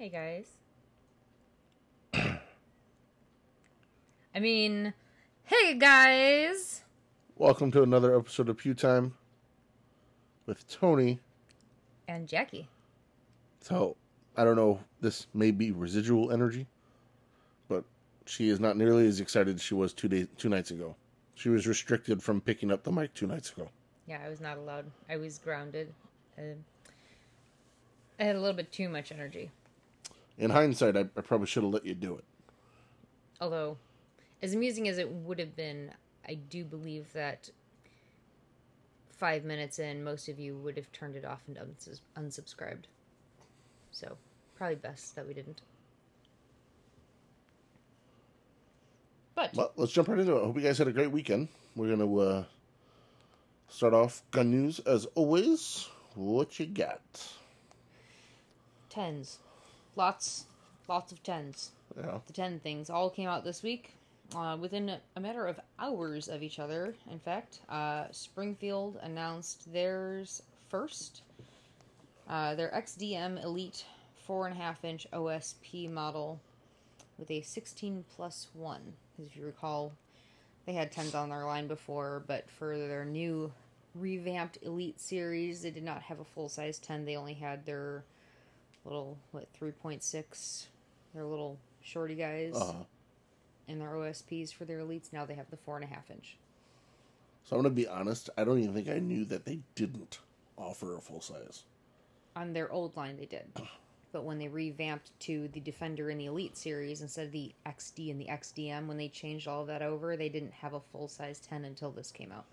Hey guys. I mean, hey guys. Welcome to another episode of Pew Time with Tony. And Jackie. So, I don't know, this may be residual energy, but she is not nearly as excited as she was two days, two nights ago. She was restricted from picking up the mic two nights ago. Yeah, I was not allowed. I was grounded. I, I had a little bit too much energy. In hindsight, I, I probably should have let you do it. Although, as amusing as it would have been, I do believe that five minutes in, most of you would have turned it off and uns- unsubscribed. So, probably best that we didn't. But Well, let's jump right into it. I hope you guys had a great weekend. We're going to uh, start off gun news as always. What you got? tens, lots, lots of tens. Yeah. The ten things all came out this week, uh, within a matter of hours of each other. In fact, uh, Springfield announced theirs first. Uh, their XDM Elite four and a half inch OSP model with a 16 plus one. Because if you recall, they had tens on their line before, but for their new revamped Elite series, they did not have a full size 10. They only had their little, what, 3.6, their little shorty guys Uh, and their OSPs for their Elites. Now they have the four and a half inch. so I'm going to be honest. I don't even think I knew that they didn't offer a full size. On their old line, they did. But when they revamped to the Defender and the Elite series instead of the XD and the XDM, when they changed all of that over, they didn't have a full size 10 until this came out.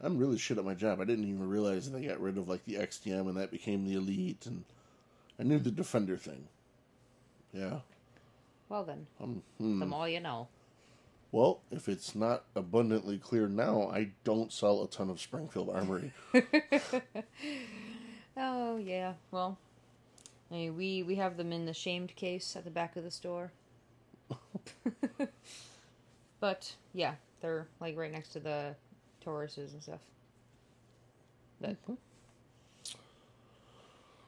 I'm really shit at my job. I didn't even realize that they got rid of like the XDM and that became the Elite, and I knew the Defender thing. Yeah. Well, then, Um, hmm. them all you know. Well, if it's not abundantly clear now, I don't sell a ton of Springfield Armory. Oh, yeah. Well, I mean, we, we have them in the shamed case at the back of the store. but, yeah, they're like right next to the Tauruses and stuff. But,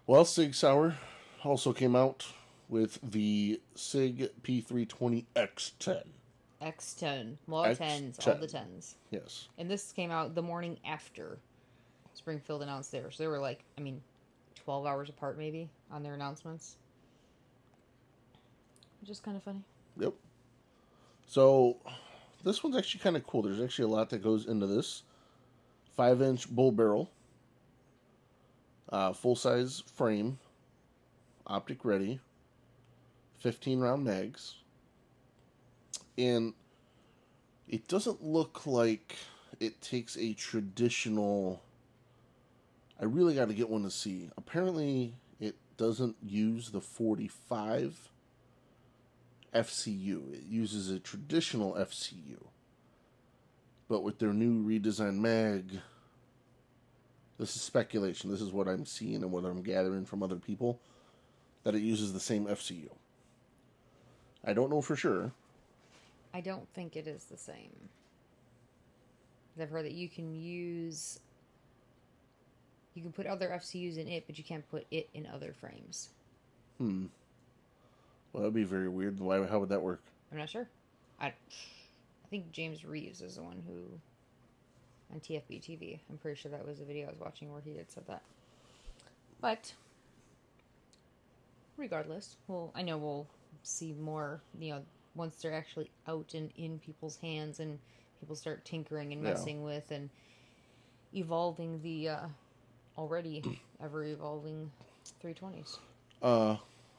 well, Sig Sauer also came out with the Sig P320X10. X10. More X10. 10s, all the 10s. Yes. And this came out the morning after Springfield announced theirs. So they were like, I mean, 12 hours apart maybe on their announcements. Which is kind of funny. Yep. So, this one's actually kind of cool. There's actually a lot that goes into this. Five inch bull barrel, uh, full size frame, optic ready, 15 round mags, and it doesn't look like it takes a traditional. I really got to get one to see. Apparently, it doesn't use the 45 FCU. It uses a traditional FCU. But with their new redesigned mag, this is speculation. This is what I'm seeing and what I'm gathering from other people that it uses the same FCU. I don't know for sure. I don't think it is the same. I've heard that you can use. You can put other FCUs in it, but you can't put it in other frames. Hmm. Well, that'd be very weird. Why? How would that work? I'm not sure. I, I think James Reeves is the one who on TFB TV. I'm pretty sure that was a video I was watching where he had said that. But regardless, well, I know we'll see more. You know, once they're actually out and in people's hands, and people start tinkering and Yeah. messing with and evolving the uh, already ever evolving 320s. Uh,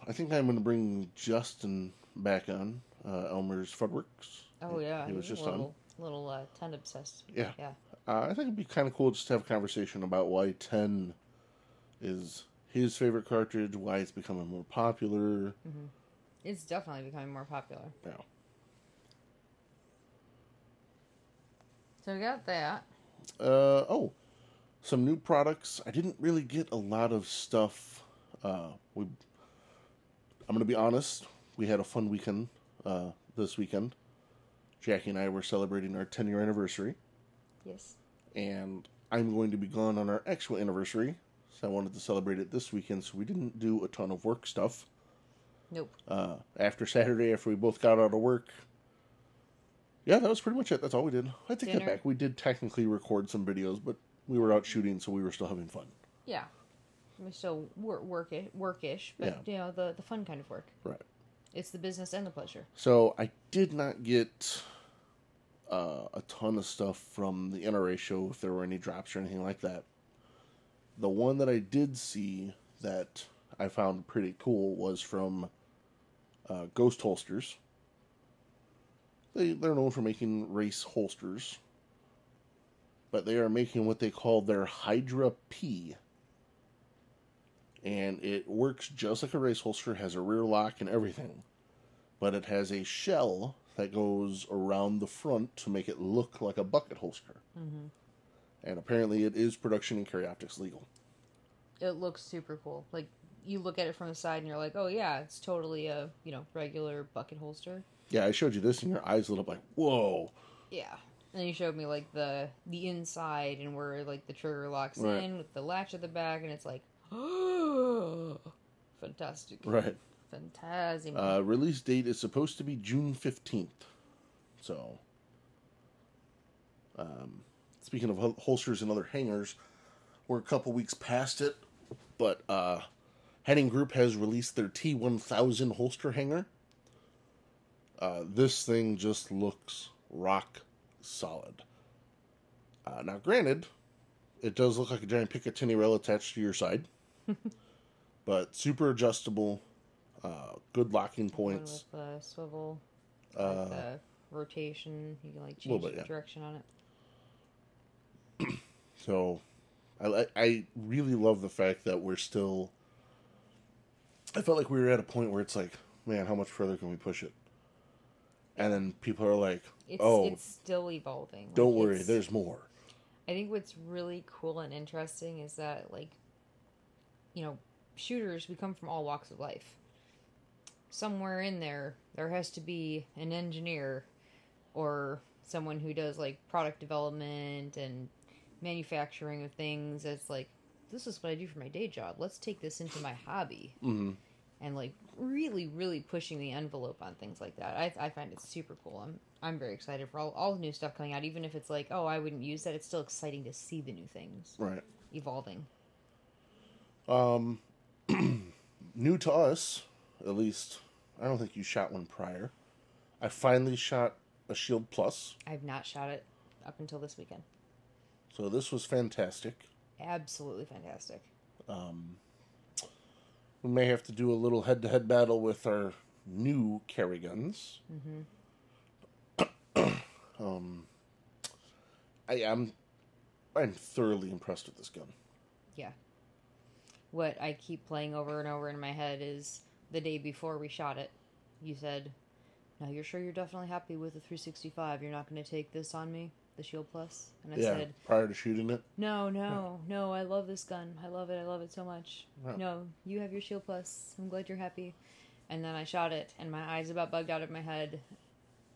I think I'm going to bring Justin back on. Uh, Elmer's Fudworks. Oh yeah, he was just a on. little, little uh, ten obsessed. Yeah. yeah. Uh, I think it'd be kind of cool just to have a conversation about why 10 is his favorite cartridge, why it's becoming more popular. It's definitely becoming more popular. Yeah. So we got that. Uh, oh, some new products. I didn't really get a lot of stuff. Uh, we, I'm going to be honest, we had a fun weekend uh, this weekend. Jackie and I were celebrating our 10 year anniversary. Yes. and I'm going to be gone on our actual anniversary. So I wanted to celebrate it this weekend, so we didn't do a ton of work stuff. Nope. Uh, after Saturday, after we both got out of work, yeah, that was pretty much it. That's all we did. I take Dinner. that back. We did technically record some videos, but we were out shooting, so we were still having fun. Yeah. We still work work workish, but Yeah. you know the the fun kind of work. Right. It's the business and the pleasure. So I did not get uh, a ton of stuff from the NRA show if there were any drops or anything like that. The one that I did see that I found pretty cool was from uh, Ghost Holsters. They they're known for making race holsters, but they are making what they call their Hydra P. And it works just like a race holster, has a rear lock and everything but it has a shell that goes around the front to make it look like a bucket holster. Mm-hmm. And apparently, it is production and carry optics legal. It looks super cool. Like you look at it from the side and you're like, oh yeah, it's totally a you know regular bucket holster. Yeah, I showed you this, and your eyes lit up like, "Whoa!" Yeah. And you showed me like the the inside and where like the trigger locks Right. in with the latch at the back, and it's like, oh, fantastic, Right. fantastic. Uh, release date is supposed to be June fifteenth. So, um, speaking of holsters and other hangers, we're a couple weeks past it, but uh, Henning Group has released their T one thousand holster hanger. Uh, this thing just looks rock solid. Uh, now, granted, it does look like a giant Picatinny rail attached to your side, but super adjustable, uh, good locking points. with the swivel, Uh, like the rotation. You can like change bit, the yeah. direction on it. So, I I really love the fact that we're still. I felt like we were at a point where it's like, man, how much further can we push it? And then people are like, It's oh, it's still evolving. don't worry, there's more. I think what's really cool and interesting is that like you know, shooters we come from all walks of life. Somewhere in there there has to be an engineer or someone who does like product development and manufacturing of things it's like this is what I do for my day job. Let's take this into my hobby. hmm And like really, really pushing the envelope on things like that. I, I find it super cool. I'm I'm very excited for all, all the new stuff coming out. Even if it's like, oh, I wouldn't use that. It's still exciting to see the new things Right. evolving. Um, new to us, at least. I don't think you shot one prior. I finally shot a Shield Plus, I've not shot it up until this weekend. So this was fantastic. Absolutely fantastic. Um, we may have to do a little head-to-head battle with our new carry guns. hmm Um, I am, I'm thoroughly impressed with this gun. Yeah. What I keep playing over and over in my head is the day before we shot it. You said, "Now you're sure you're definitely happy with the 365. You're not going to take this on me, the Shield And I yeah, said, prior to shooting it. No, no, no, I love this gun. I love it. I love it so much. Wow. No, you have your Shield Plus. I'm glad you're happy. And then I shot it, and my eyes about bugged out of my head.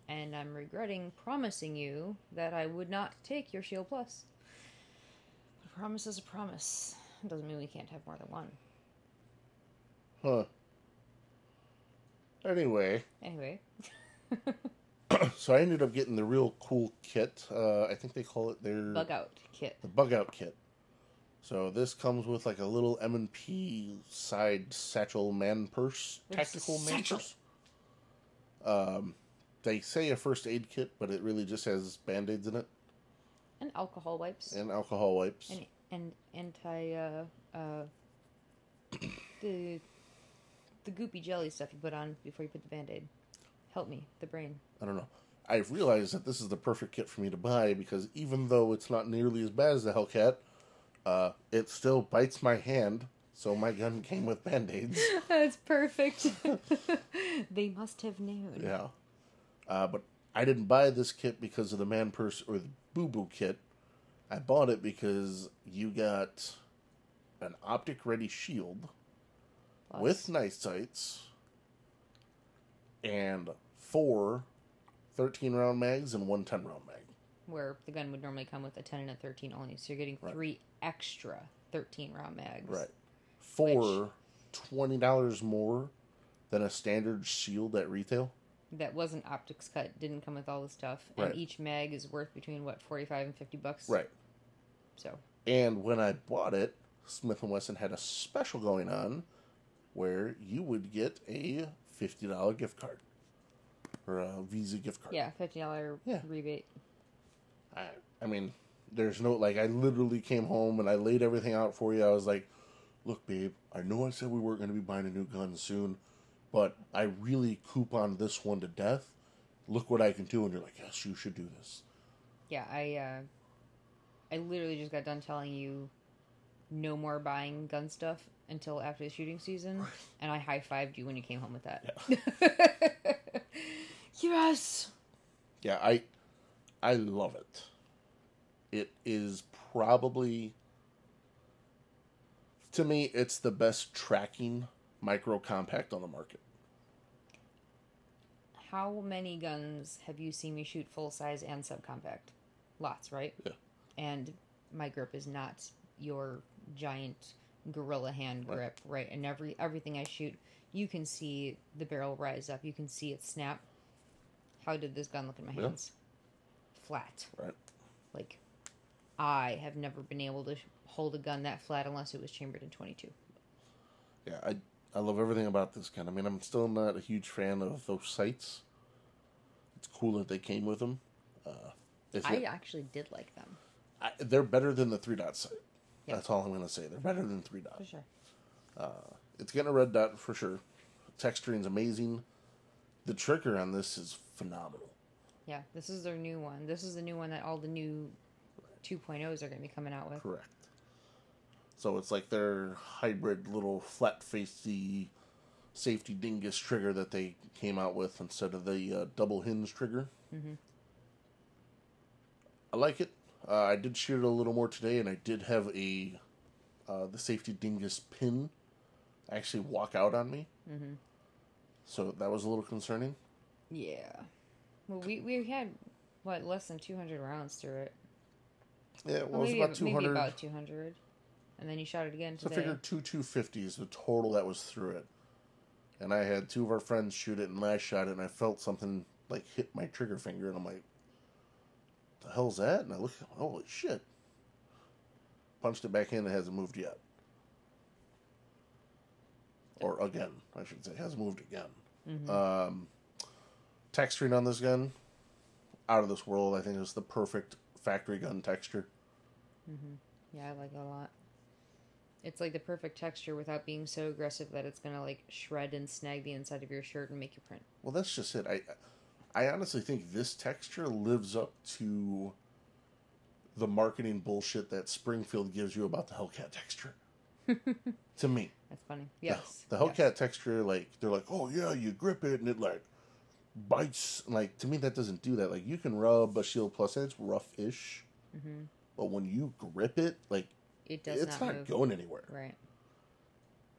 And I'm regretting promising you that I would not take your Shield Plus. But a promise is a promise. It doesn't mean we can't have more than one. Huh. Anyway, Anyway, so I ended up getting the real cool kit. Uh, I think they call it their bug out kit. the bug out kit. So this comes with like a little M and P side satchel man purse, There's tactical man satchel. purse. Um, they say a first aid kit, but it really just has band aids in it And alcohol wipes. and alcohol wipes. and and anti uh uh the the goopy jelly stuff you put on before you put the band-aid help me the brain I don't know. I've realized that this is the perfect kit for me to buy because even though it's not nearly as bad as the Hellcat, uh, it still bites my hand. So my gun came with band aids. that's perfect they must have known Yeah. Uh, but I didn't buy this kit because of the man purse or the boo boo kit. I bought it because you got an optic ready shield Plus, with night sights and four 13 round mags and one 10 round mag. where the gun would normally come with a 10 and a 13 only so you're getting Right. three extra 13 round mags Right. For $20 more than a standard shield at retail. That wasn't optics cut, didn't come with all the stuff, Right. and each mag is worth between what forty five and fifty bucks. Right. So And when I bought it, Smith and Wesson had a special going on where you would get a fifty dollar gift card or a Visa gift card. yeah, fifty dollar Yeah. rebate. I, I mean, there's no like I literally came home and I laid everything out for you. I was like, "Look, babe, I know I said we weren't going to be buying a new gun soon, but I really coupon this one to death. Look what I can do." And you're like, "Yes, you should do this." Yeah, I uh, I literally just got done telling you no more buying gun stuff until after the shooting season, and I high fived you when you came home with that. yes. Yeah, I I love it. It is probably to me it's the best tracking micro compact on the market. How many guns have you seen me shoot full size and subcompact? Lots, right? Yeah. And my grip is not your giant gorilla hand Right. grip, right? And every everything I shoot, you can see the barrel rise up. You can see it snap. How did this gun look in my Yeah. hands? Flat. Right. Like, I have never been able to hold a gun that flat unless it was chambered in 22. Yeah, I I love everything about this gun. I mean, I'm still not a huge fan of those sights. It's cool that they came with them. Uh, I it- actually did like them, I, they're better than the three dot sight. Yeah. That's all I'm gonna say. They're better than three dot. for sure. It's getting a red dot for sure. Texturing's amazing. The trigger on this is phenomenal. Yeah, this is their new one. This is the new one that all the new 2.0s are going to be coming out with. Correct. So it's like their hybrid little flat facey safety dingus trigger that they came out with instead of the uh, double hinge trigger. Mhm. I like it. Uh, I did shoot it a little more today, and I did have a uh, the safety dingus pin actually walk out on me. Mm-hmm. So that was a little concerning. Yeah. Well, we, we had, what, less than 200 rounds through it. Yeah, it Well, was maybe, about two hundred. about 200. And then you shot it again Today. So I figured two two fifty is the total that was through it. And I had two of our friends shoot it, and I shot it, and I felt something like hit my trigger finger, and I'm like, "The hell's that?" And I look, holy shit! Punched it back in, it hasn't moved yet, or again, I should say, hasn't moved again. Mhm. Um, texturing on this gun, out of this world. I think it's the perfect factory gun texture. Mm-hmm. Yeah, I like it a lot. It's like the perfect texture without being so aggressive that it's going to, like, shred and snag the inside of your shirt and make you print. Well, that's just it. I, I honestly think this texture lives up to the marketing bullshit that Springfield gives you about the Hellcat texture. To me, That's funny. The- Yes. the, yes. Hellcat texture, like they're like, oh yeah, you grip it and it like bites. Like to me, that doesn't do that. Like you can rub a Shield Plus and it's rough-ish, Mhm. but when you grip it, like It does it's not, not going anywhere. Right.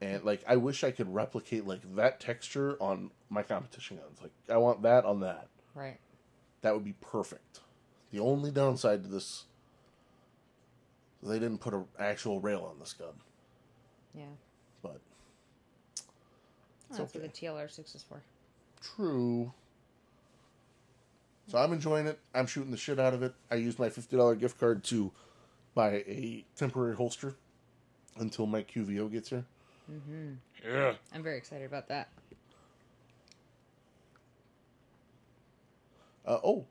And like I wish I could replicate like that texture on my competition guns. Like I want that on that. Right. That would be perfect. The only downside to this, they didn't put an actual rail on this gun, Yeah. but Oh, that's okay. what the TLR6 is for. true. So I'm enjoying it. I'm shooting the shit out of it. I used my fifty dollar gift card to buy a temporary holster until my QVO gets here. Mm-hmm. Yeah. I'm very excited about that. Uh, oh,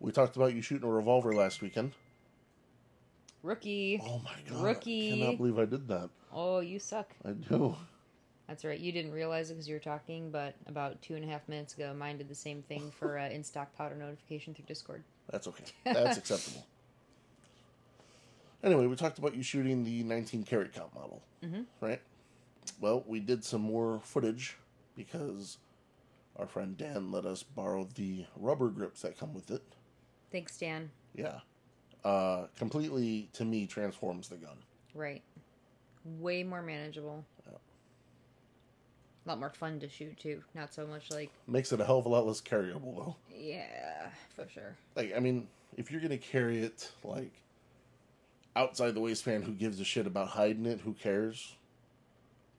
we talked about you shooting a revolver last weekend. Rookie. Oh my god! Rookie. I cannot believe I did that. Oh, you suck. I do. That's right. You didn't realize it because you were talking, but about two and a half minutes ago, mine did the same thing for uh, in stock powder notification through Discord. That's okay. That's acceptable. Anyway, we talked about you shooting the 19 carry comp model, Mhm. right? Well, we did some more footage because our friend Dan let us borrow the rubber grips that come with it. Thanks, Dan. Yeah. Uh, completely, to me, transforms the gun. Right. Way more manageable. Yeah. A lot more fun to shoot too. Not so much like Makes it a hell of a lot less carryable, though. yeah, for sure. Like, I mean, if you're going to carry it, like, outside the waistband, who gives a shit about hiding it? Who cares?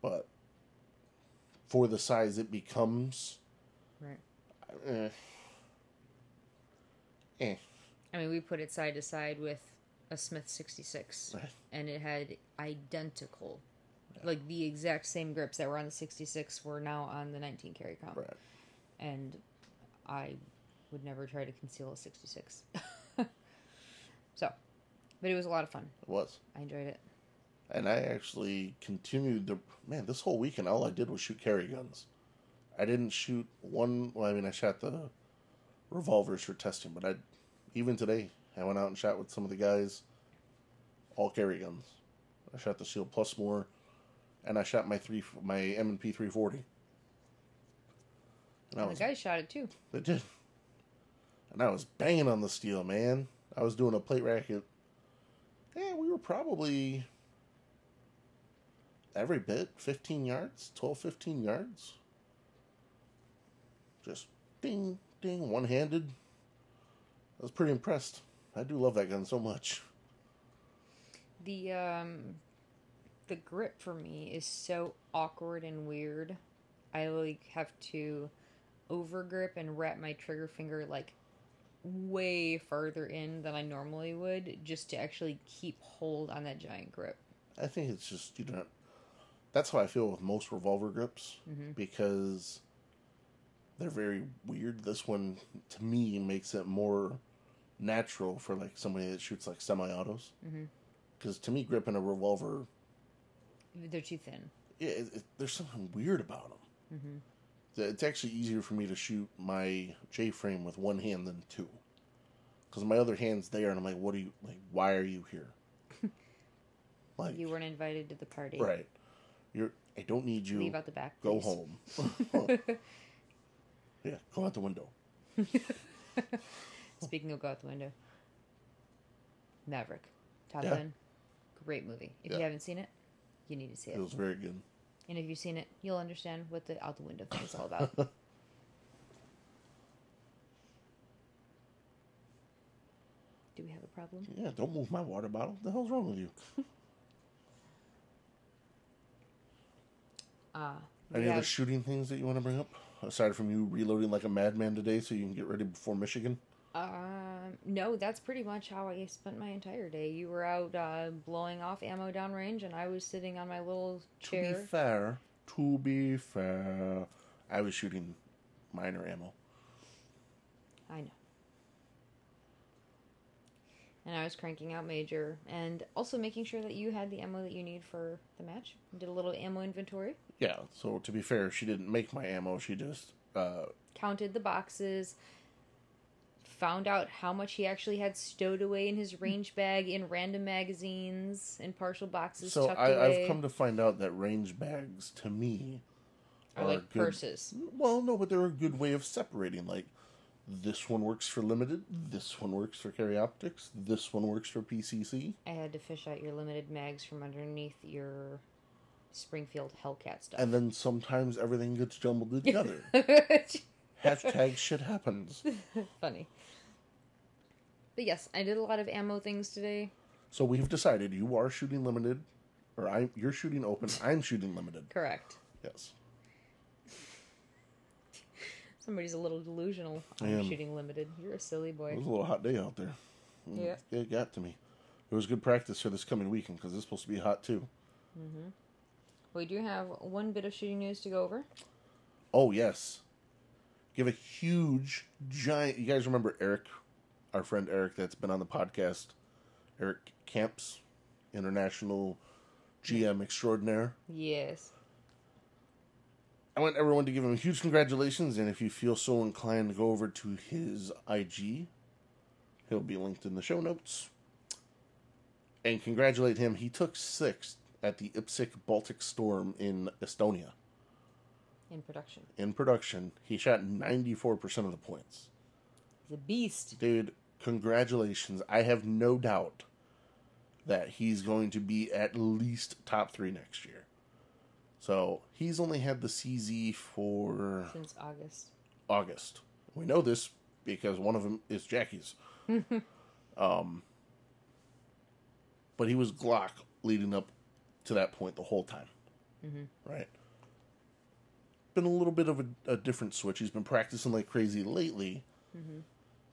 But for the size it becomes. Right. Eh. Eh. I mean, we put it side to side with a Smith 66, and it had identical, like the exact same grips that were on the 66 were now on the 19 carry comp. Right. And I would never try to conceal a 66. so, but it was a lot of fun. It was. I enjoyed it. And I actually continued the man. This whole weekend, all I did was shoot carry guns. I didn't shoot one. Well, I mean, I shot the revolvers for testing, but I even today I went out and shot with some of the guys. All carry guns. I shot the Shield Plus more, and I shot my three my M and P three forty. And And was the guys shot it too. they did, and I was banging on the steel, man. I was doing a plate racket. Yeah, we were probably every bit 15 yards 12 15 yards just ding ding one-handed i was pretty impressed i do love that gun so much The um the grip for me is so awkward and weird. I like have to over grip and wrap my trigger finger like way farther in than I normally would just to actually keep hold on that giant grip. i think it's just you don't that's how i feel with most revolver grips because they're very weird this one to me makes it more natural for like somebody that shoots like semi-autos because to me gripping a revolver They're too thin. yeah, it, it, there's something weird about them. Mm-hmm. It's actually easier for me to shoot my J frame with one hand than two, because my other hand's there, and I'm like, "What are you like? Why are you here?" like, You weren't invited to the party. right? You're. I don't need you. Leave out the back. Go please. home. yeah, go out the window. Speaking of go out the window. Maverick. Top Yeah. Gun. Great movie. If you Yeah. haven't seen it, you need to see it. It was very good. And if you've seen it, you'll understand what the out the window thing is all about. Do we have a problem? Yeah, don't move my water bottle. What the hell's wrong with you? Uh, Any other have- shooting things that you want to bring up aside from you reloading like a madman today, so you can get ready before Michigan? Um, no, that's pretty much how I spent my entire day. You were out uh, blowing off ammo downrange, and I was sitting on my little chair. To be fair, to be fair, I was shooting minor ammo. I know. And I was cranking out major, and also making sure that you had the ammo that you need for the match. Did a little ammo inventory, Yeah, so to be fair, she didn't make my ammo. She just, uh, counted the boxes, found out how much he actually had stowed away in his range bag in random magazines and partial boxes so I. I've come to find out that range bags, to me, Or are like good- purses. Well, no, but they're a good way of separating. Like, this one works for limited, this one works for carry optics, this one works for PCC. I had to fish out your limited mags from underneath your Springfield Hellcat stuff. And then sometimes everything gets jumbled together. Hashtag shit happens. Funny. But yes, I did a lot of ammo things today. So we've decided you are shooting limited, or I you're shooting open. I'm shooting limited. Correct. Yes. Somebody's a little delusional. I I'm shooting limited. You're a silly boy. It was a little hot day out there. Mm, Yeah. It got to me. It was good practice for this coming weekend because it's supposed to be hot too. We do have one bit of shooting news to go over. Oh yes. Give a huge giant. You guys remember Eric, our friend Eric, that's been on the podcast. Eric Camps, international GM extraordinaire. Yes. I want everyone to give him huge congratulations, and if you feel so inclined, to go over to his IG. He'll be linked in the show notes. And congratulate him. He took sixth at the IPSC Baltic Storm in Estonia. In production. In production, he shot 94% of the points. He's a beast. Dude, congratulations. I have no doubt that he's going to be at least top three next year. So he's only had the CZ for Since August. August. We know this because one of them is Jackie's. um, but he was Glock leading up to that point the whole time. Right? been a little bit of a, a different switch. He's been practicing like crazy lately,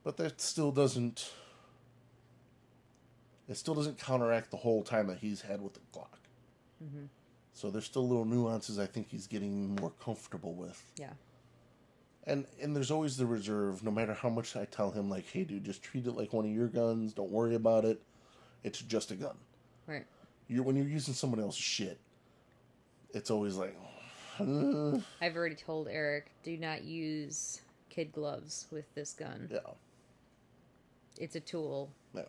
but that still doesn't. It still doesn't counteract the whole time that he's had with the Glock. So there's still little nuances I think he's getting more comfortable with. Yeah. And and there's always the reserve. No matter how much I tell him, like, hey, dude, just treat it like one of your guns. Don't worry about it. It's just a gun. Right. You're when you're using someone else's shit. It's always like, uh, I've already told Eric, do not use kid gloves with this gun. yeah, It's a tool. No.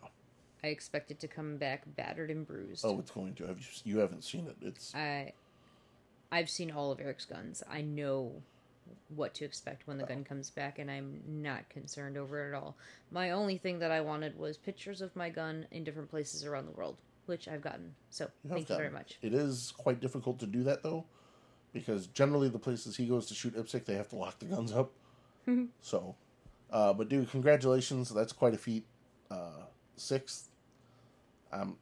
I expect it to come back battered and bruised. Oh, it's going to. Have you? You haven't seen it. It's I I've seen all of Eric's guns. I know what to expect when the gun oh. comes back and I'm not concerned over it at all. My only thing that I wanted was pictures of my gun in different places around the world, which I've gotten. So, have thank you very much. It is quite difficult to do that though, because generally the places he goes to shoot IPSC, they have to lock the guns up. so, uh, but dude, congratulations! That's quite a feat. Uh, sixth, um,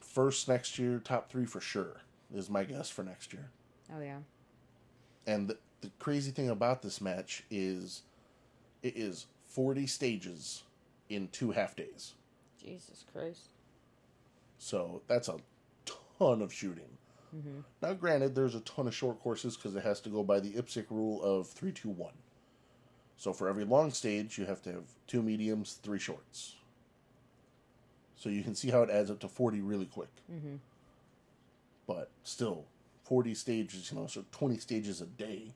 first next year, top three for sure is my guess for next year. Oh yeah. And the, the crazy thing about this match is, it is forty stages in two half days. Jesus Christ. So that's a ton of shooting. Now, granted, there's a ton of short courses because it has to go by the IPSC rule of three, two, one. So for every long stage, you have to have two mediums, three shorts. So you can see how it adds up to 40 really quick. But still, 40 stages, you know, so 20 stages a day.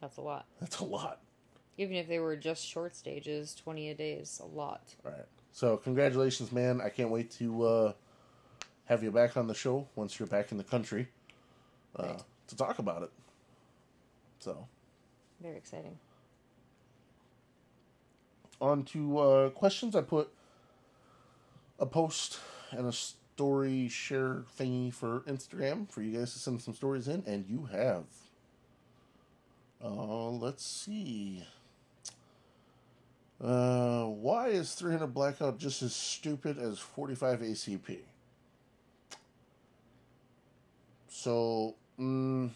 That's a lot. That's a lot. Even if they were just short stages, 20 a day is a lot. All right. So congratulations, man. I can't wait to uh, have you back on the show once you're back in the country uh, Right. to talk about it. So Very exciting. On to uh, questions. I put a post and a story share thingy for Instagram for you guys to send some stories in, and you have. Uh, let's see. Uh, why is 300 Blackout just as stupid as 45 ACP? So, mm,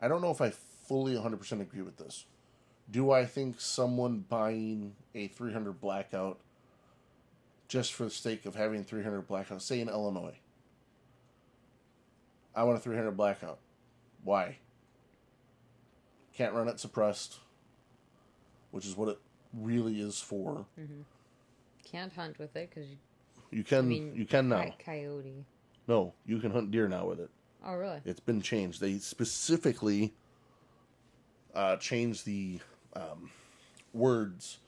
I don't know if I fully 100% agree with this. Do I think someone buying a 300 Blackout just for the sake of having 300 Blackout, say in Illinois, I want a 300 Blackout. Why? Can't run it suppressed, which is what it really is for. Can't hunt with it because you, You can I mean, you can now. coyote. No, you can hunt deer now with it. Oh, really? It's been changed. They specifically uh, changed the um, words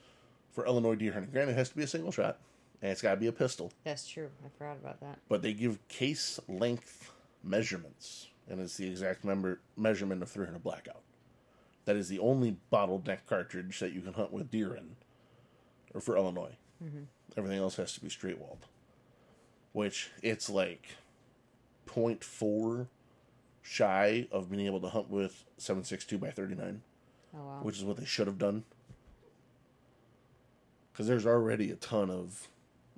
for Illinois deer hunting. Granted, it has to be a single shot, and it's got to be a pistol. That's true. I forgot about that. But they give case length measurements, and it's the exact member measurement of 300 blackout. That is the only bottleneck cartridge that you can hunt with deer in, or for Illinois. Everything else has to be straight walled, which it's like 0.4 shy of being able to hunt with 762 by 39 Oh, wow. which is what they should have done. Because there's already a ton of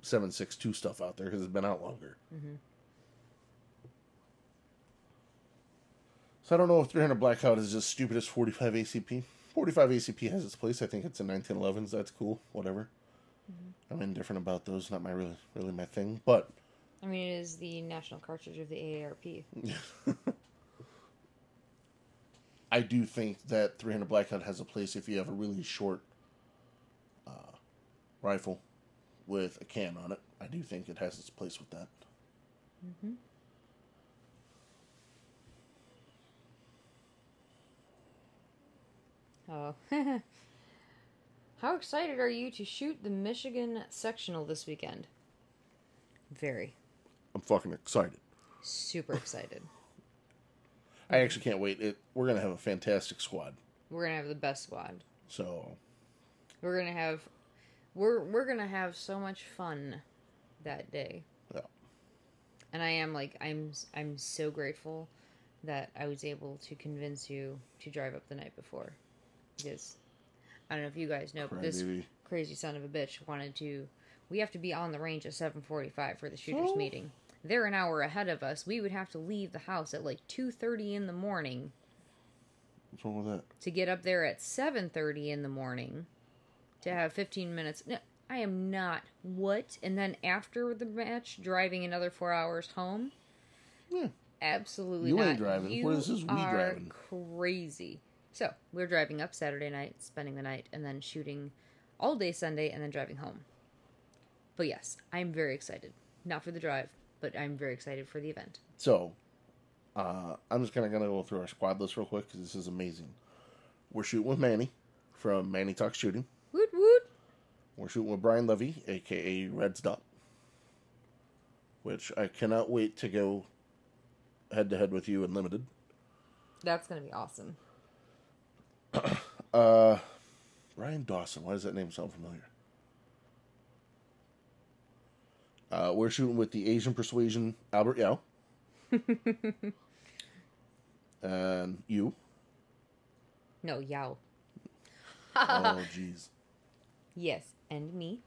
762 stuff out there because it's been out longer. Mm-hmm. So I don't know if 300 Blackout is as stupid as 45 ACP. 45 ACP has its place. I think it's in 1911s. That's cool. Whatever. Mm-hmm. I'm indifferent about those. Not my really, really my thing. But I mean, it is the national cartridge of the AARP. I do think that 300 Blackout has a place if you have a really short uh, rifle with a can on it. I do think it has its place with that. Oh. How excited are you to shoot the Michigan sectional this weekend? Very. I'm fucking excited. Super excited. I actually can't wait. It we're gonna have a fantastic squad. We're gonna have the best squad. So We're gonna have we're we're gonna have so much fun that day. yeah, And I am like I'm I'm so grateful that I was able to convince you to drive up the night before. Because I don't know if you guys know, but this Crybaby. crazy son of a bitch wanted to we have to be on the range at 7:45 for the shooters Oh. meeting. They're an hour ahead of us. We would have to leave the house at like 2:30 in the morning What's wrong with that? to get up there at 7:30 in the morning to have 15 minutes. No, I am not. What? And then after the match driving another 4 hours home? Yeah. Absolutely You not. ain't driving. You What is this we driving? crazy. So, we're driving up Saturday night, spending the night and then shooting all day Sunday and then driving home. But yes, I'm very excited. Not for the drive, but I'm very excited for the event. So, uh, I'm just gonna gonna go through our squad list real quick because this is amazing. We're shooting with Manny from Manny Talk Shooting. Woot woot. We're shooting with Brian Levy, aka Red Stop, which I cannot wait to go head to head with you in limited. That's going to be awesome. Uh, Ryan Dawson. Why does that name sound familiar? Uh, we're shooting with the Asian Persuasion Albert Yao. and you. No, Yao. Oh, jeez. Yes, and me.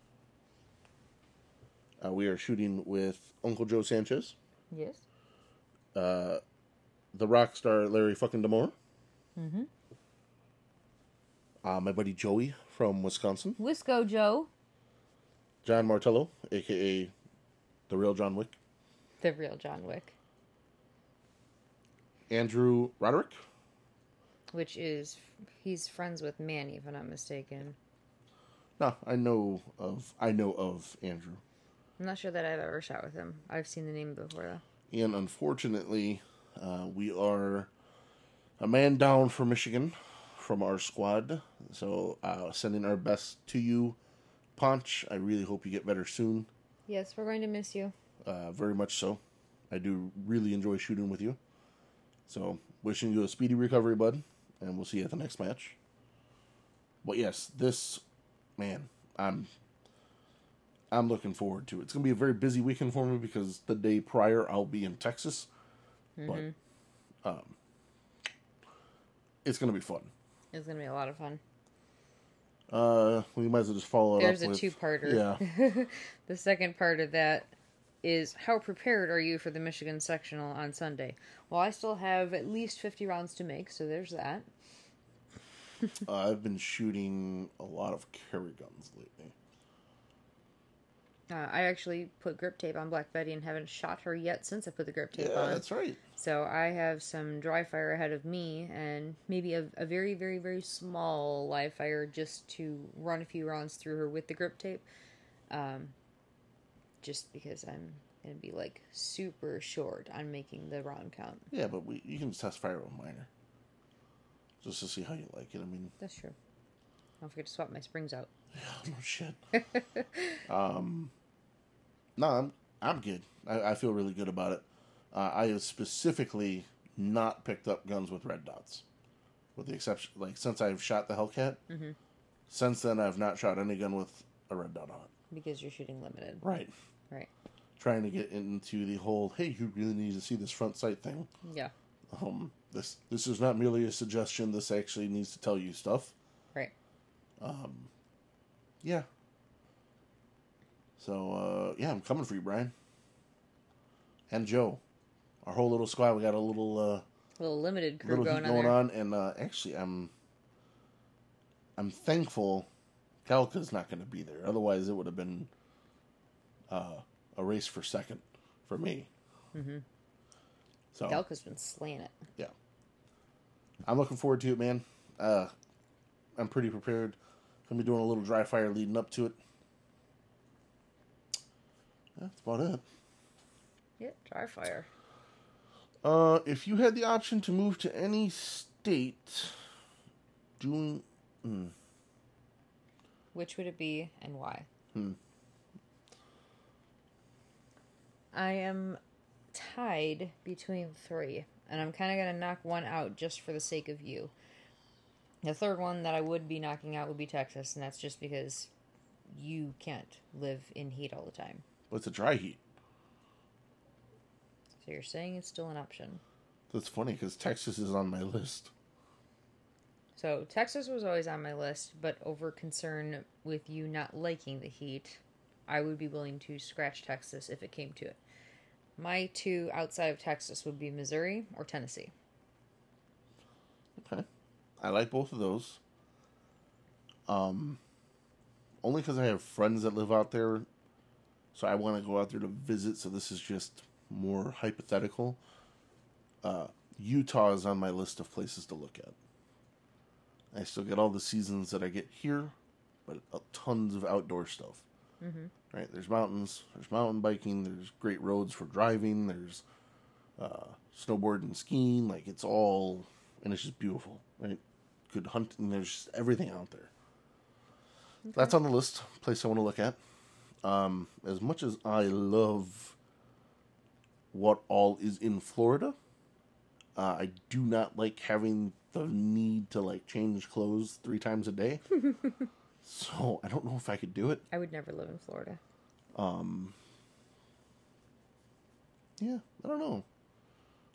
Uh, we are shooting with Uncle Joe Sanchez, Yes. Uh, the rock star Larry fucking Demore, Mm-hmm. uh, my buddy Joey from Wisconsin, Wisco Joe. John Martello, aka the real John Wick, The real John Wick. Andrew Roderick, Which is, he's friends with Manny, if I'm not mistaken. No, I know of I know of Andrew. I'm not sure that I've ever shot with him. I've seen the name before, though. And unfortunately, uh, we are a man down for Michigan from our squad. So uh, sending our best to you, Ponch. I really hope you get better soon. Yes, we're going to miss you. Uh, very much so. I do really enjoy shooting with you. So wishing you a speedy recovery, bud. And we'll see you at the next match. But yes, this man, I'm I'm looking forward to it. It's gonna be a very busy weekend for me because the day prior I'll be in Texas. But um it's gonna be fun. It's going to be a lot of fun. Uh we might as well just follow it There's up a with two-parter. Yeah. The second part of that is how prepared are you for the Michigan sectional on Sunday? Well, I still have at least 50 rounds to make, so there's that. uh, I've been shooting a lot of carry guns lately. Uh, I actually put grip tape on Black Betty and haven't shot her yet since I put the grip tape Yeah, on. that's right. So I have some dry fire ahead of me and maybe a, a very, very, very small live fire just to run a few rounds through her with the grip tape. Um, just because I'm going to be like super short on making the round count. Yeah, but we you can test fire with minor. Just to see how you like it. I mean, That's true. Don't forget to swap my springs out. Yeah, no shit. um, no, I'm I'm good. I, I feel really good about it. Uh, I have specifically not picked up guns with red dots, with the exception like since I've shot the Hellcat. Mm-hmm. Since then, I've not shot any gun with a red dot on it. Because you're shooting limited. Right. Right. Trying to get into the whole hey, you really need to see this front sight thing. Yeah. Um, this this is not merely a suggestion. This actually needs to tell you stuff. Right. Um. Yeah. So uh, yeah, I'm coming for you, Brian. And Joe, our whole little squad. We got a little uh, little limited crew little going on going on, and uh, actually, I'm I'm thankful Galka's not going to be there. Otherwise, it would have been uh, a race for second for me. Mm-hmm. So Delka's been slaying it. yeah, I'm looking forward to it, man. Uh, I'm pretty prepared. Gonna be doing a little dry fire leading up to it. That's about it. Yeah, dry fire. Uh, if you had the option to move to any state, doing Which would it be and why? Hmm. I am tied between three, and I'm kind of going to knock one out just for the sake of you. The third one that I would be knocking out would be Texas, and that's just because you can't live in heat all the time. What's a dry heat? So you're saying it's still an option. That's funny because Texas is on my list. So Texas was always on my list, but over concern with you not liking the heat, I would be willing to scratch Texas if it came to it. My two outside of Texas would be Missouri or Tennessee. Okay. I like both of those. Um, only because I have friends that live out there, so I want to go out there to visit. So this is just more hypothetical. Uh, Utah is on my list of places to look at. I still get all the seasons that I get here, but tons of outdoor stuff. Mm-hmm. Right? There's mountains, there's mountain biking, there's great roads for driving, there's uh, snowboarding, skiing. Like it's all, and it's just beautiful. Right? Good hunting. There's just everything out there. Okay. That's on the list. Place I want to look at. Um, as much as I love what all is in Florida, uh, I do not like having the need to like change clothes three times a day. so I don't know if I could do it. I would never live in Florida. Um, yeah, I don't know.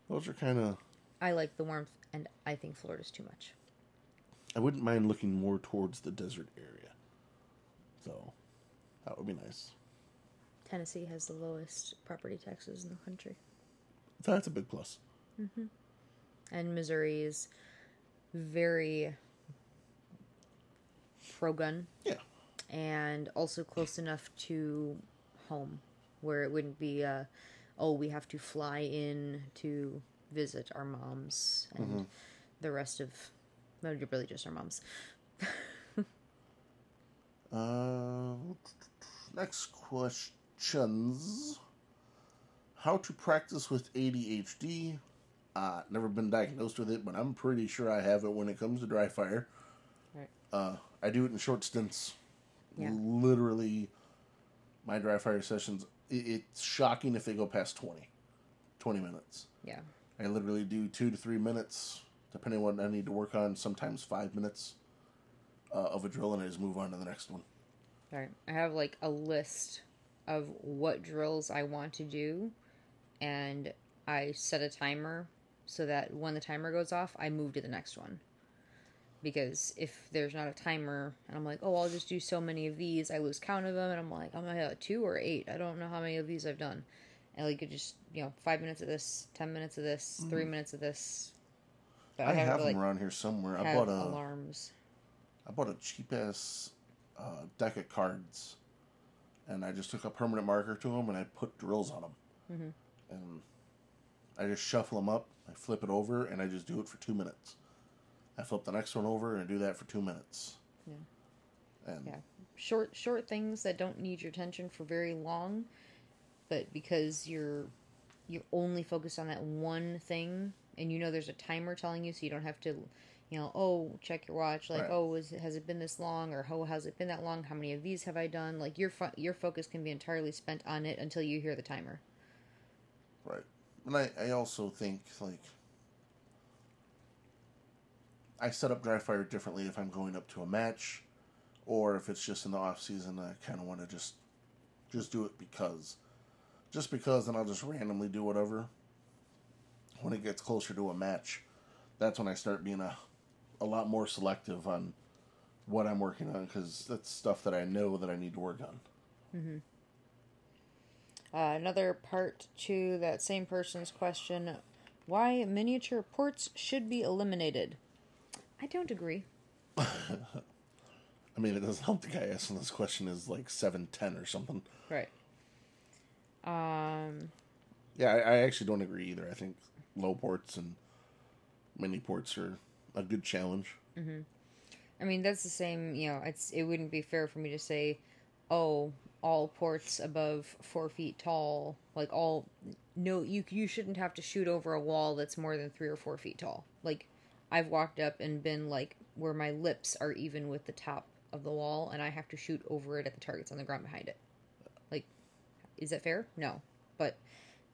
Those are kind of. I like the warmth, and I think Florida's too much. I wouldn't mind looking more towards the desert area. So that would be nice. Tennessee has the lowest property taxes in the country. That's a big plus. Mm-hmm. And Missouri is very pro gun. Yeah. And also close enough to home where it wouldn't be, uh, oh, we have to fly in to visit our moms and Mm-hmm. the rest of, well, really just our moms. Uh, next questions. How to practice with ADHD? Uh, never been diagnosed with it, but I'm pretty sure I have it when it comes to dry fire. Right. Uh, I do it in short stints. Yeah. Literally, my dry fire sessions, it's shocking if they go past 20, 20 minutes. Yeah. I literally do two to three minutes, depending on what I need to work on, sometimes five minutes uh, of a drill, and I just move on to the next one. Right. I have like a list of what drills I want to do, and I set a timer so that when the timer goes off, I move to the next one. Because if there's not a timer, and I'm like, oh, I'll just do so many of these, I lose count of them, and I'm like, I'm gonna have two or eight. I don't know how many of these I've done. And like, it just, you know, five minutes of this, ten minutes of this, three mm. minutes of this. But I, have to, them around here somewhere. I bought a alarms. I bought a cheap ass uh, deck of cards, and I just took a permanent marker to them and I put drills on them, Mhm. and I just shuffle them up. I flip it over and I just do it for two minutes. I flip the next one over and do that for two minutes. Yeah. And Yeah. short short things that don't need your attention for very long but because you're you're only focused on that one thing and you know there's a timer telling you so you don't have to you know oh check your watch like Right. oh is, has it been this long or how has it been that long how many of these have i done like your fo- your focus can be entirely spent on it until you hear the timer Right. And I, I also think, like, I set up dry fire differently if I'm going up to a match or if it's just in the off season. I kind of want to just just do it because. Just because, then I'll just randomly do whatever. When it gets closer to a match, that's when I start being a, a lot more selective on what I'm working on because that's stuff that I know that I need to work on. uh, another part to that same person's question why miniature ports should be eliminated i don't agree I mean, it doesn't help the guy asking this question is like 7'10 or something. right um Yeah, I, I actually don't agree either. I think low ports and mini ports are a good challenge. Mm-hmm. I mean, that's the same. You know, it's it wouldn't be fair for me to say, oh, all ports above four feet tall, like all. No, you you shouldn't have to shoot over a wall that's more than three or four feet tall. Like, I've walked up and been like where my lips are even with the top of the wall, and I have to shoot over it at the targets on the ground behind it. Like, is that fair? No, but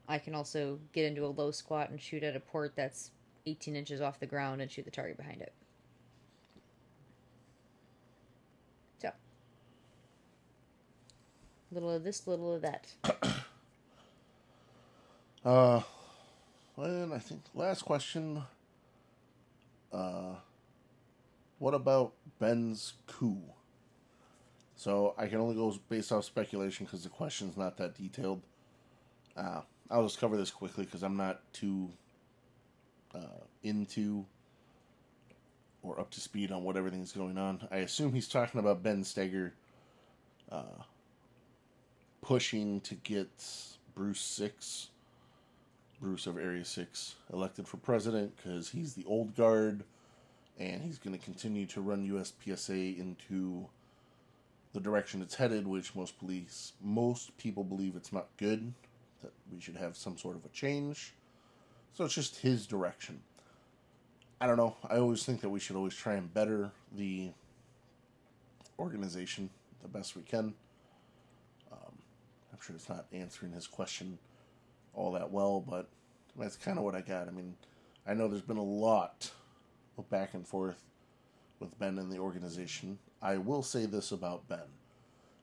I can also get into a low squat and shoot at a port that's 18 inches off the ground and shoot the target behind it. So, little of this, little of that. Uh, and I think last question. Uh, what about Ben's coup? So I can only go based off speculation because the question's not that detailed. Uh, I'll just cover this quickly because I'm not too uh, into or up to speed on what everything's going on. I assume he's talking about Ben Stoeger uh, pushing to get Bruce Six, Bruce of Area Six, elected for president because he's the old guard, and he's going to continue to run USPSA into the direction it's headed, which most police, most people believe it's not good. That we should have some sort of a change. So it's just his direction. I don't know. I always think that we should always try and better the organization the best we can. Um, I'm sure it's not answering his question all that well, but that's kind of what I got. I mean, I know there's been a lot of back and forth with Ben and the organization. I will say this about Ben,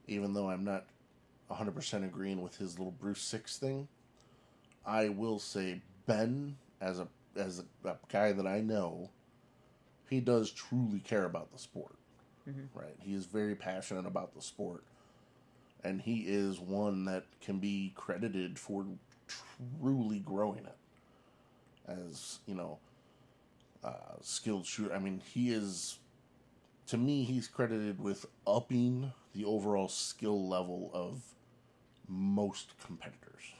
even though I'm not 100% agreeing with his little Bruce Six thing. I will say Ben, as a as a, a guy that I know, he does truly care about the sport. Mm-hmm. Right, he is very passionate about the sport, and he is one that can be credited for truly growing it. As you know, uh, skilled shooter. I mean, he is. To me, he's credited with upping the overall skill level of most competitors.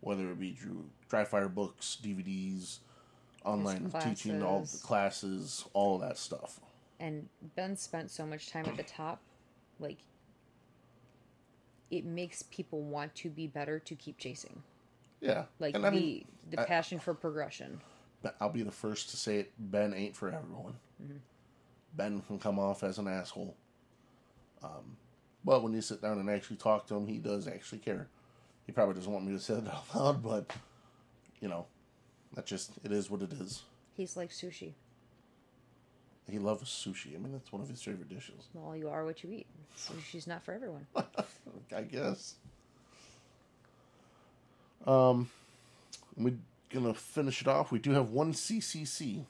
Whether it be through dry fire books, DVDs, online teaching, all the classes. all of that stuff. And Ben spent so much time at the top, like it makes people want to be better to keep chasing. Yeah, Like and the I mean, the I- passion for progression. but I'll be the first to say it. Ben ain't for everyone. Mm-hmm. Ben can come off as an asshole. Um, but when you sit down and actually talk to him, he does actually care. He probably doesn't want me to say that out loud, but you know, that just it is what it is. He's like sushi. He loves sushi. I mean, that's one of his favorite dishes. Well, you are what you eat. Sushi's not for everyone. I guess. Um, we're gonna finish it off. We do have one CCC.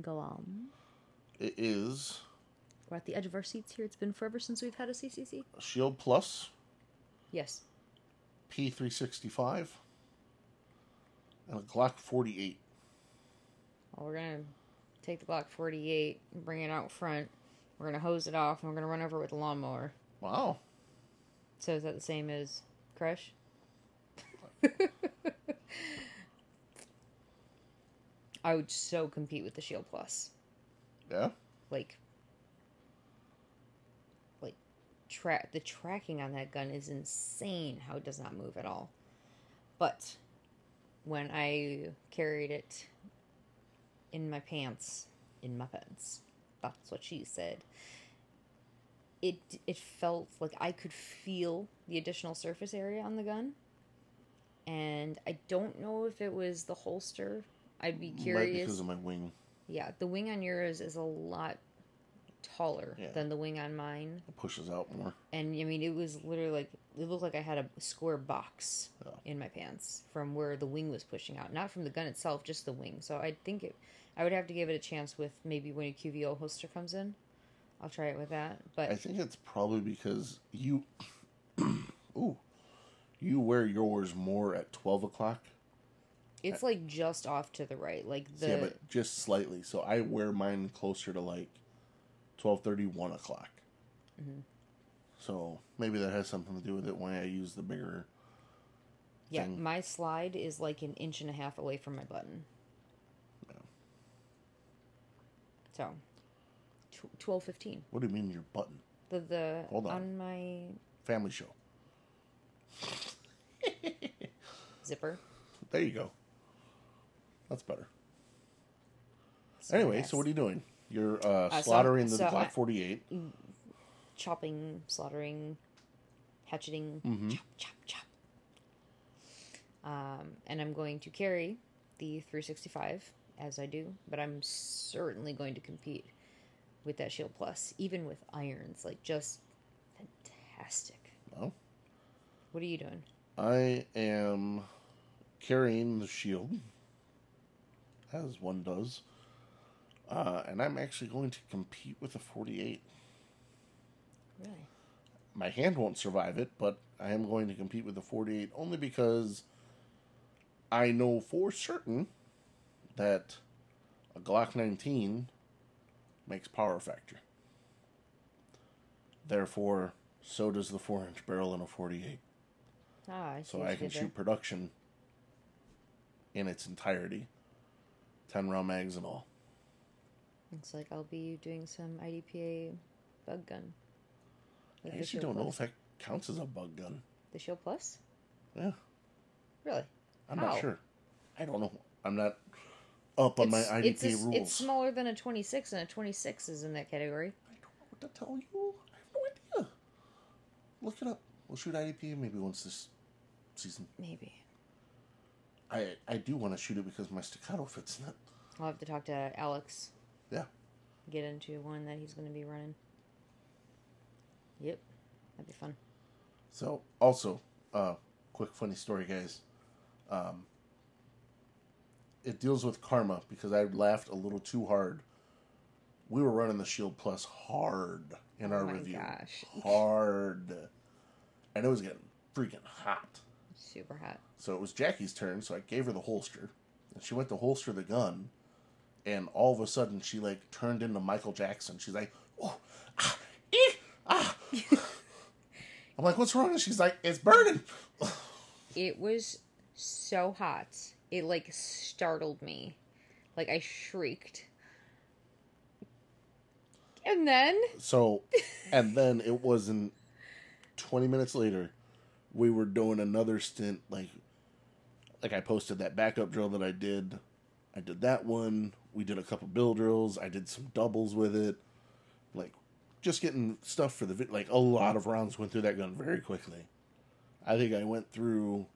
Go on. It is We're at the edge of our seats here. It's been forever since we've had a CCC. Shield Plus Yes. P365 and a Glock 48. Well, we're gonna take the Glock 48, and bring it out front. We're gonna hose it off, and we're gonna run over with a lawnmower. Wow. So is that the same as Crush? I would so compete with the Shield Plus. Yeah. Like, the tracking on that gun is insane. How it does not move at all. But when I carried it in my pants, in my pants, that's what she said. It it felt like I could feel the additional surface area on the gun, and I don't know if it was the holster. I'd be Might curious. because of my wing. Yeah, the wing on yours is a lot taller Yeah. than the wing on mine. It pushes out more. And I mean, it was literally like it looked like I had a square box Yeah. in my pants from where the wing was pushing out, not from the gun itself, just the wing. So I think it, I would have to give it a chance with maybe when a QVO holster comes in. I'll try it with that. But I think it's probably because you, ooh, you wear yours more at 12 o'clock. it's like just off to the right, like the yeah, but just slightly. So I wear mine closer to like twelve thirty, one o'clock. Mm-hmm. So maybe that has something to do with it when I use the bigger. yeah. thing. My slide is like an inch and a half away from my button. Yeah. So, tw- twelve fifteen. What do you mean your button? The the Hold on. on my Family show. zipper. There you go. That's better. So, Anyway, so what are you doing? You're uh, so- slaughtering the so Glock I- 48. chopping, slaughtering, hatcheting, Mm-hmm. chop, chop, chop. Um, and I'm going to carry the 365 as I do, but I'm certainly going to compete with that Shield Plus, even with irons. Like, just fantastic. Well, What are you doing? I am carrying the shield, as one does. Uh, and I'm actually going to compete with a 48. Really? my hand won't survive it, but I am going to compete with a 48 only because I know for certain that a Glock 19 makes power factor. Therefore, so does the 4 inch barrel in a 48. Ah, I see So I can shoot production in its entirety 10 round mags and all. Looks like I'll be doing some IDPA bug gun. I actually don't know if that counts as a bug gun. The Shield Plus? Yeah, Really? I'm How? not sure. I don't know. I'm not up on my It's- IDP it's, a rules. it's smaller than a 26, and a 26 is in that category. I don't know what to tell you. I have no idea. Look it up. We'll shoot IDP maybe once this season. Maybe. I I do want to shoot it because my staccato fits in it. I'll have to talk to Alex. Get into one that he's going to be running. Yep. That'd be fun. So also, uh, quick funny story, guys. Um, it deals with karma because I laughed a little too hard. We were running the Shield Plus hard in Oh our my review, gosh. hard, and it was getting freaking hot. Super hot. So it was Jackie's turn, so I gave her the holster. And she went to holster the gun, and all of a sudden she like turned into Michael Jackson. She's like, oh, ah, eh, ah. I'm like, what's wrong? And she's like, it's burning. It was so hot. It like startled me. Like I shrieked. And then So, and then it wasn't 20 minutes later, we were doing another stint. Like, like I posted that backup drill that I did. I did that one. We did a couple bill drills. I did some doubles with it. Like, just getting stuff for the vid. Like, a lot of rounds went through that gun very quickly. I think I went through.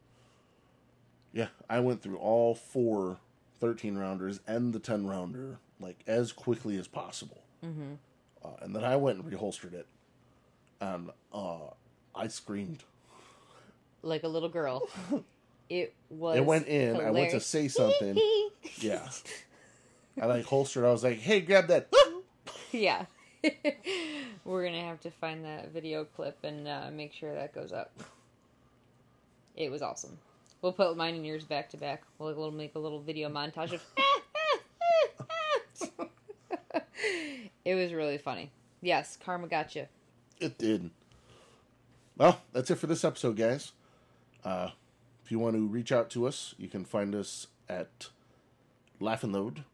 Yeah, I went through all four 13 rounders and the 10 rounder, like, as quickly as possible. Uh, and then I went and reholstered it, and uh, I screamed. like a little girl. It was It went in. I went to say something. yeah, I like holstered. I was like, "Hey, grab that!" yeah. We're gonna have to find that video clip and uh, make sure that goes up. It was awesome. We'll put mine and yours back to back. We'll we'll make a little video montage of. it was really funny. Yes, Karma got you. It did. Well, that's it for this episode, guys. Uh, if you want to reach out to us, you can find us at Laugh and Load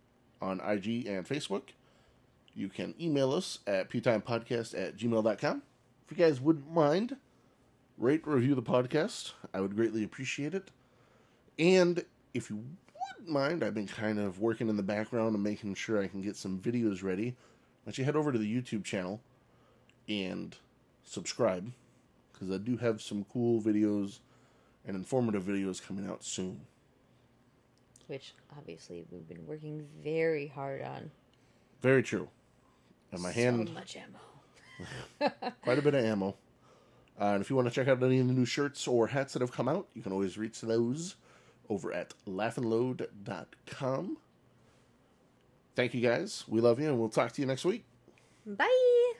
on IG and Facebook. You can email us at pewtimepodcast at gmail.com. If you guys wouldn't mind, rate, review the podcast. I would greatly appreciate it. And if you wouldn't mind, I've been kind of working in the background and making sure I can get some videos ready. Don't you head over to the YouTube channel and subscribe because I do have some cool videos and informative videos coming out soon. Which obviously we've been working very hard on. Very true. And my hand, So much ammo. quite a bit of ammo. Uh, and if you want to check out any of the new shirts or hats that have come out, you can always reach those over at laughandload.com. Thank you guys. We love you, and we'll talk to you next week. Bye.